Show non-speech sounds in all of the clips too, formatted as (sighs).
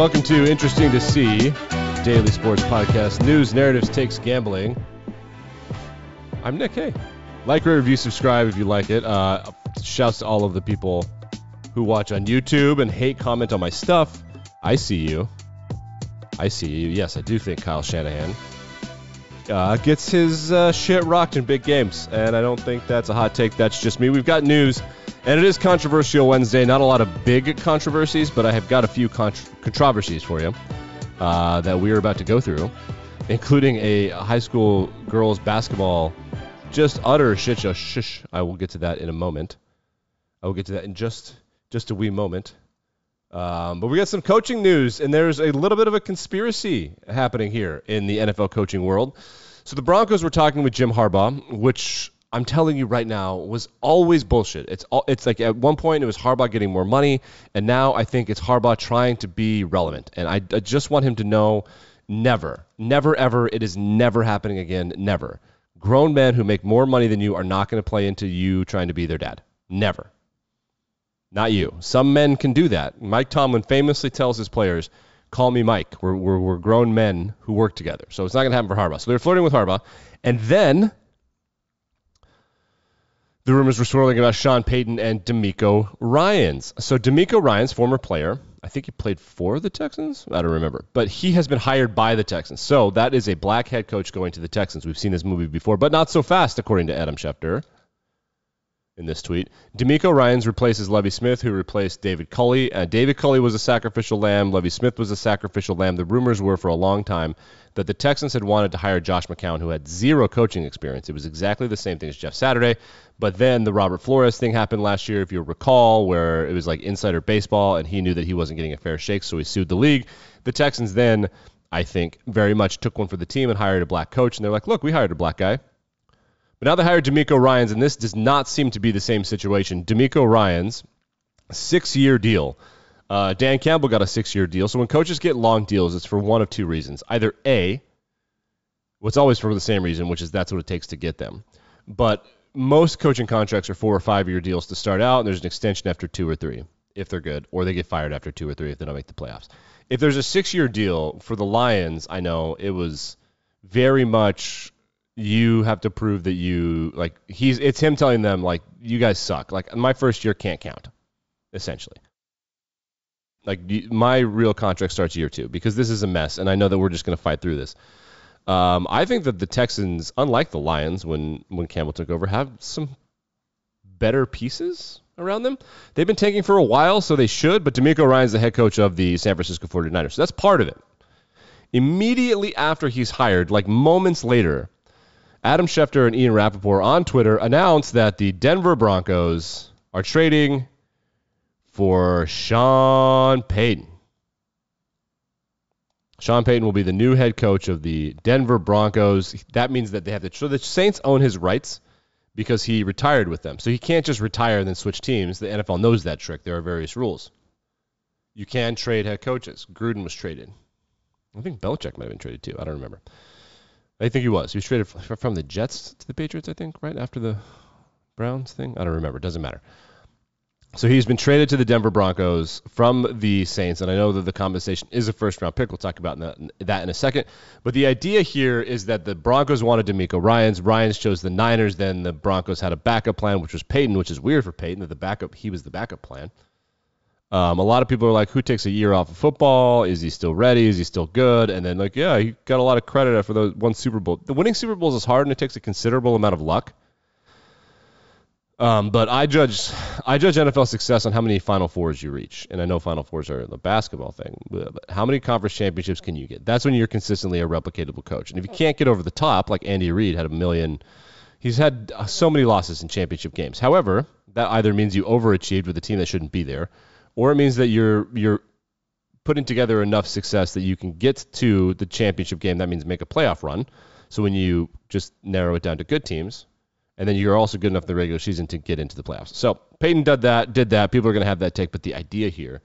Welcome to Interesting to See, daily sports podcast, news, narratives, takes, gambling. I'm Nick Hay. Like, rate, review, subscribe if you like it. Uh, shouts to all of the people who watch on YouTube and hate comment on my stuff. I see you. I see you. Yes, I do think Kyle Shanahan uh, gets his uh, shit rocked in big games, and I don't think that's a hot take. That's just me. We've got news, and it is controversial Wednesday. Not a lot of big controversies, but I have got a few contro- controversies for you uh, that we are about to go through, including a high school girls basketball just utter shit show. Shush. I will get to that in a moment. I will get to that in just just a wee moment. Um, but we got some coaching news, and there's a little bit of a conspiracy happening here in the NFL coaching world. So the Broncos were talking with Jim Harbaugh, which I'm telling you right now was always bullshit. It's all, it's like at one point it was Harbaugh getting more money, and now I think it's Harbaugh trying to be relevant. And I, I just want him to know, never, never, ever, it is never happening again. Never. Grown men who make more money than you are not going to play into you trying to be their dad. Never. Not you. Some men can do that. Mike Tomlin famously tells his players, call me Mike. We're, we're, we're grown men who work together. So it's not going to happen for Harbaugh. So they're flirting with Harbaugh. And then the rumors were swirling about Sean Payton and DeMeco Ryans. So DeMeco Ryans, former player, I think he played for the Texans. I don't remember, but he has been hired by the Texans. So that is a black head coach going to the Texans. We've seen this movie before, but not so fast, according to Adam Schefter in this tweet. DeMeco Ryans replaces Lovie Smith, who replaced David Culley. Uh, David Culley was a sacrificial lamb. Lovie Smith was a sacrificial lamb. The rumors were for a long time that the Texans had wanted to hire Josh McCown, who had zero coaching experience. It was exactly the same thing as Jeff Saturday. But then the Robert Flores thing happened last year, if you recall, where it was like insider baseball, and he knew that he wasn't getting a fair shake, so he sued the league. The Texans then, I think, very much took one for the team and hired a black coach. And they're like, look, we hired a black guy. But now they hired DeMeco Ryans, and this does not seem to be the same situation. DeMeco Ryans, six year deal. Uh, Dan Campbell got a six year deal. So when coaches get long deals, it's for one of two reasons. Either A, what's always for the same reason, which is that's what it takes to get them. But most coaching contracts are four or five year deals to start out, and there's an extension after two or three if they're good, or they get fired after two or three if they don't make the playoffs. If there's a six year deal for the Lions, I know it was very much you have to prove that you like he's it's him telling them like you guys suck like my first year can't count essentially like my real contract starts year two because this is a mess and i know that we're just going to fight through this. Um, i think that the texans unlike the lions when when campbell took over have some better pieces around them. They've been tanking for a while so they should but DeMeco Ryans the head coach of the san francisco 49ers so that's part of it. Immediately after he's hired like moments later Adam Schefter and Ian Rapoport on Twitter announced that the Denver Broncos are trading for Sean Payton. Sean Payton will be the new head coach of the Denver Broncos. That means that they have to. so the Saints own his rights because he retired with them. So he can't just retire and then switch teams. The NFL knows that trick. There are various rules. You can trade head coaches. Gruden was traded. I think Belichick might have been traded too. I don't remember. I think he was. He was traded from the Jets to the Patriots, I think, right after the Browns thing. I don't remember. It doesn't matter. So he's been traded to the Denver Broncos from the Saints, and I know that the compensation is a first round pick. We'll talk about that in a second. But the idea here is that the Broncos wanted DeMeco Ryans. Ryans chose the Niners. Then the Broncos had a backup plan, which was Payton, which is weird for Payton that the backup he was the backup plan. Um, a lot of people are like, who takes a year off of football? Is he still ready? Is he still good? And then like, yeah, he got a lot of credit after those one Super Bowl. The winning Super Bowls is hard and it takes a considerable amount of luck. Um, but I judge I judge NFL success on how many Final Fours you reach, and I know Final Fours are the basketball thing. But how many conference championships can you get? That's when you're consistently a replicatable coach. And if you can't get over the top, like Andy Reid had a million, he's had so many losses in championship games. However, that either means you overachieved with a team that shouldn't be there, or it means that you're you're putting together enough success that you can get to the championship game. That means make a playoff run. So when you just narrow it down to good teams, and then you're also good enough in the regular season to get into the playoffs. So Payton did that. Did that. People are going to have that take. But the idea here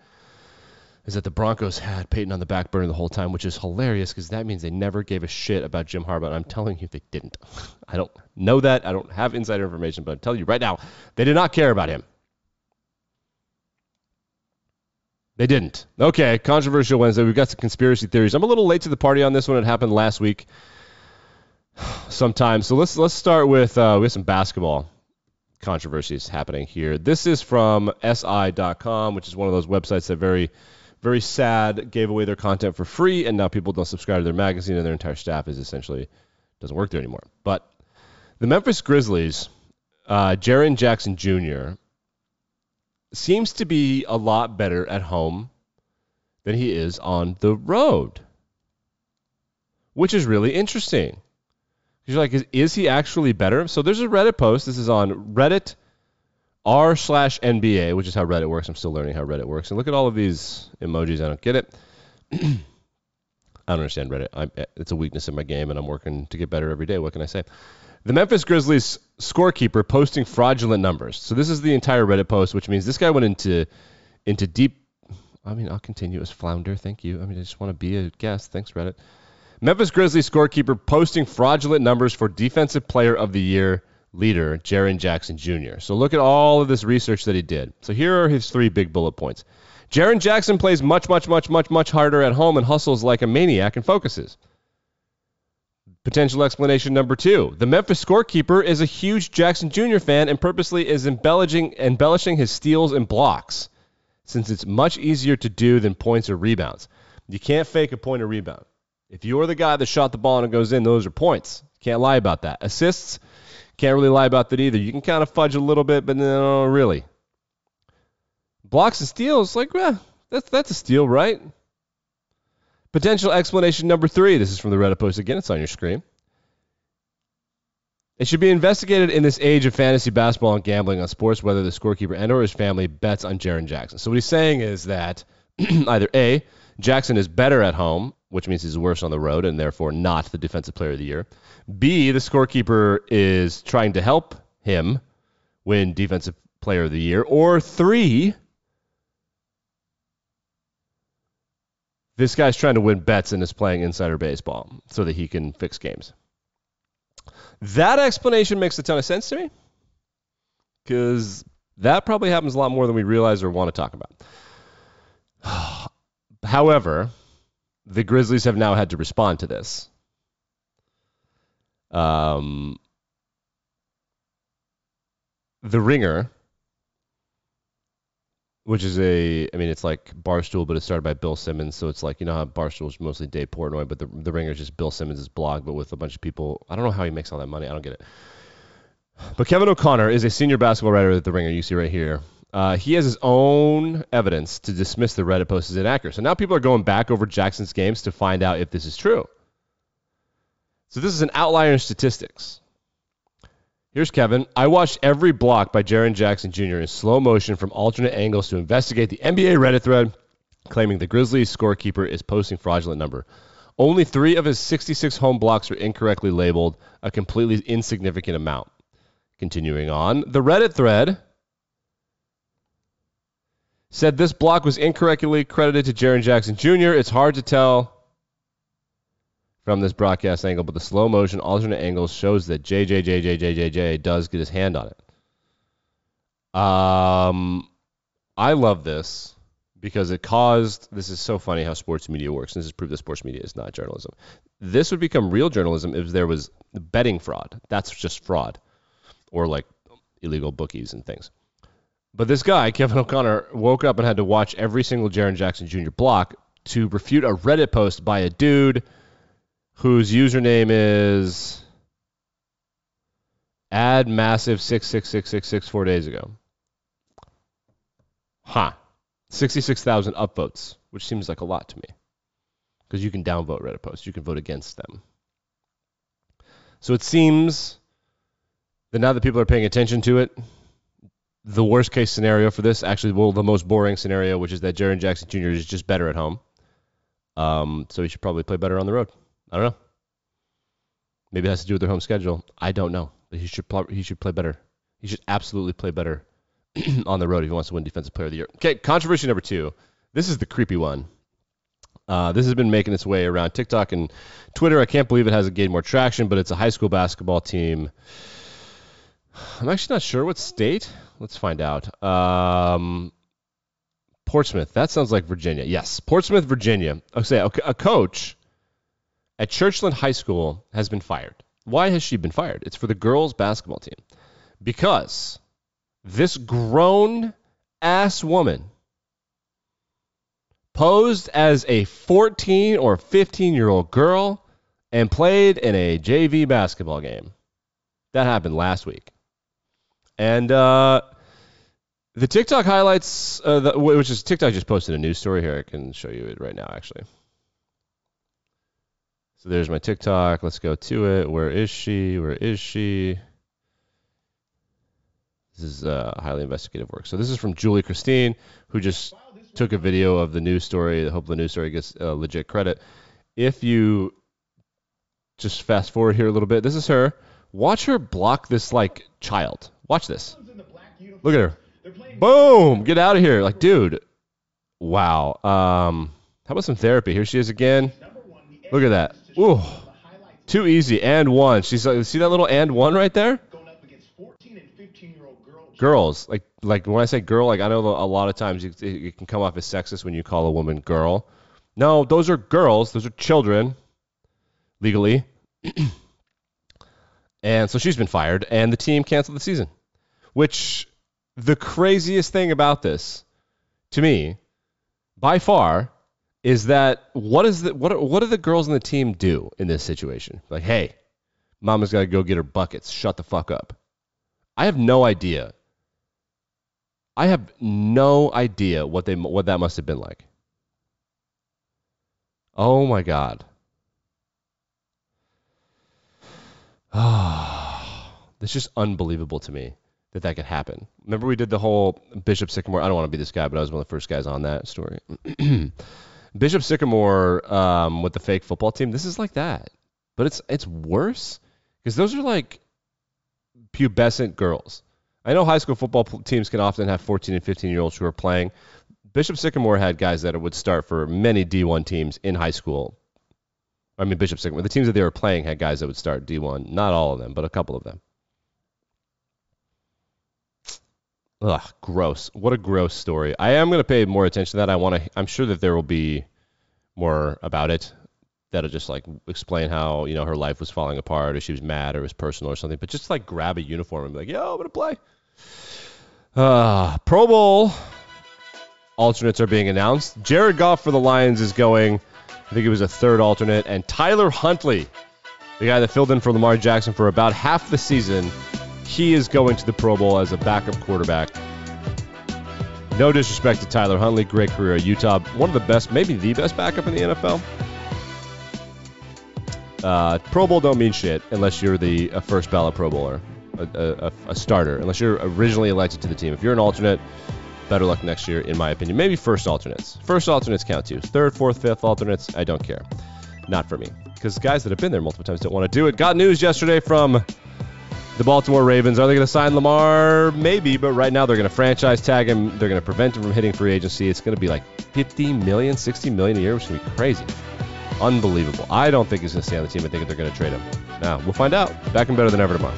is that the Broncos had Payton on the back burner the whole time, which is hilarious because that means they never gave a shit about Jim Harbaugh. And I'm telling you, they didn't. (laughs) I don't know that. I don't have insider information, but I'm telling you right now, they did not care about him. They didn't. Okay, controversial Wednesday. We've got some conspiracy theories. I'm a little late to the party on this one. It happened last week sometime. So let's let's start with uh, we have some basketball controversies happening here. This is from SI.com, which is one of those websites that very very sad gave away their content for free, and now people don't subscribe to their magazine, and their entire staff is essentially doesn't work there anymore. But the Memphis Grizzlies, uh, Jaren Jackson Jr. seems to be a lot better at home than he is on the road, which is really interesting. You're like, is, is he actually better? So there's a Reddit post. This is on Reddit r slash NBA, which is how Reddit works. I'm still learning how Reddit works. And look at all of these emojis. I don't get it. (clears throat) I don't understand Reddit. I, it's a weakness in my game, and I'm working to get better every day. What can I say? The Memphis Grizzlies scorekeeper posting fraudulent numbers. So this is the entire Reddit post, which means this guy went into into deep. I mean, I'll continue as flounder. Thank you. I mean, I just want to be a guest. Thanks, Reddit. Memphis Grizzlies scorekeeper posting fraudulent numbers for Defensive Player of the Year leader, Jaren Jackson Jr. So look at all of this research that he did. So here are his three big bullet points. Jaren Jackson plays much, much, much, much, much harder at home and hustles like a maniac and focuses. Potential explanation number two. The Memphis scorekeeper is a huge Jackson Jr. fan and purposely is embellishing, embellishing his steals and blocks, since it's much easier to do than points or rebounds. You can't fake a point or rebound. If you're the guy that shot the ball and it goes in, those are points. Can't lie about that. Assists, can't really lie about that either. You can kind of fudge a little bit, but no, really. Blocks and steals, like, well, that's that's a steal, right? Potential explanation number three. This is from the Reddit post again. It's on your screen. It should be investigated in this age of fantasy basketball and gambling on sports whether the scorekeeper and or his family bets on Jaren Jackson. So what he's saying is that (clears throat) either A, Jackson is better at home which means he's worse on the road and therefore not the defensive player of the year. B, the scorekeeper is trying to help him win defensive player of the year. Or three, this guy's trying to win bets and is playing insider baseball so that he can fix games. That explanation makes a ton of sense to me because that probably happens a lot more than we realize or want to talk about. (sighs) However, the Grizzlies have now had to respond to this. Um, the Ringer, which is a, I mean, it's like Barstool, but it's started by Bill Simmons. So it's like, you know how Barstool is mostly Dave Portnoy, but the, the Ringer is just Bill Simmons' blog, but with a bunch of people. I don't know how he makes all that money. I don't get it. But Kevin O'Connor is a senior basketball writer at the Ringer. You see right here. Uh, he has his own evidence to dismiss the Reddit post as inaccurate. So now people are going back over Jackson's games to find out if this is true. So this is an outlier in statistics. Here's Kevin. I watched every block by Jaren Jackson Jr. in slow motion from alternate angles to investigate the NBA Reddit thread claiming the Grizzlies scorekeeper is posting fraudulent number. Only three of his 66 home blocks were incorrectly labeled, a completely insignificant amount. Continuing on, the Reddit thread said this block was incorrectly credited to Jaren Jackson Jr. It's hard to tell from this broadcast angle, but the slow motion alternate angles shows that JJJJJJJ does get his hand on it. Um, I love this because it caused. This is so funny how sports media works. This is proof that sports media is not journalism. This would become real journalism if there was betting fraud. That's just fraud, or like illegal bookies and things. But this guy, Kevin O'Connor, woke up and had to watch every single Jaren Jackson Jr. block to refute a Reddit post by a dude whose username is add massive six six six six six four days ago. Huh. 66,000 upvotes, which seems like a lot to me. Because you can downvote Reddit posts, you can vote against them. So it seems that now that people are paying attention to it, the worst case scenario for this, actually, well, the most boring scenario, which is that Jaren Jackson Jr. is just better at home. Um, so he should probably play better on the road. I don't know. Maybe it has to do with their home schedule. I don't know. But he should he should play better. He should absolutely play better (clears throat) on the road if he wants to win Defensive Player of the Year. Okay, controversy number two. This is the creepy one. Uh, this has been making its way around TikTok and Twitter. I can't believe it hasn't gained more traction, but it's a high school basketball team. (sighs) I'm actually not sure what state. Let's find out. Um, Portsmouth. That sounds like Virginia. Yes, Portsmouth, Virginia. Okay, a coach at Churchland High School has been fired. Why has she been fired? It's for the girls basketball team. Because this grown ass woman posed as a 14 or 15 year old girl and played in a JV basketball game. That happened last week. And uh, the TikTok highlights, uh, the, which is TikTok just posted a news story here. I can show you it right now, actually. So there's my TikTok. Let's go to it. Where is she? Where is she? This is uh, highly investigative work. So this is from Julie Christine, who just took a video of the news story. I hope the news story gets uh, legit credit. If you just fast forward here a little bit, this is her. Watch her block this like child. Watch this. Look at her. Boom! Get out of here. Like, dude. Wow. Um, how about some therapy? Here she is again. Look at that. Ooh. Too easy. And one. She's like, see that little and one right there? Girls. Like, like when I say girl, like I know a lot of times it, it can come off as sexist when you call a woman girl. No, those are girls. Those are children, legally. (clears throat) and so she's been fired, and the team canceled the season. Which the craziest thing about this, to me, by far, is that what is the what what do the girls on the team do in this situation? Like, hey, mama's got to go get her buckets. Shut the fuck up. I have no idea. I have no idea what they what that must have been like. Oh my god. (sighs) Is just unbelievable to me that that could happen. Remember we did the whole Bishop Sycamore. I don't want to be this guy, but I was one of the first guys on that story. (clears throat) Bishop Sycamore um, with the fake football team. This is like that, but it's it's worse because those are like pubescent girls. I know high school football teams can often have 14 and 15 year olds who are playing. Bishop Sycamore had guys that would start for many D1 teams in high school. I mean, Bishop Sycamore. The teams that they were playing had guys that would start D1. Not all of them, but a couple of them. Ugh, gross. What a gross story. I am going to pay more attention to that. I want to. I'm sure that there will be more about it that'll just like explain how you know her life was falling apart, or she was mad, or it was personal, or something. But just like grab a uniform and be like, "Yo, I'm gonna play." Uh, Pro Bowl alternates are being announced. Jared Goff for the Lions is going. I think he was a third alternate, and Tyler Huntley, the guy that filled in for Lamar Jackson for about half the season, he is going to the Pro Bowl as a backup quarterback. No disrespect to Tyler Huntley, great career at Utah, one of the best, maybe the best backup in the NFL. Uh, Pro Bowl don't mean shit unless you're the first ballot Pro Bowler, a, a, a, starter. Unless you're originally elected to the team. If you're an alternate, better luck next year, in my opinion. Maybe first alternates. First alternates count too. Third, fourth, fifth alternates, I don't care. Not for me, because guys that have been there multiple times don't want to do it. Got news yesterday from the Baltimore Ravens. Are they going to sign Lamar? Maybe, but right now they're going to franchise tag him. They're going to prevent him from hitting free agency. It's going to be like 50 million, 60 million a year, which is going to be crazy. Unbelievable. I don't think he's going to stay on the team. I think they're going to trade him. Now, we'll find out. Back and better than ever tomorrow.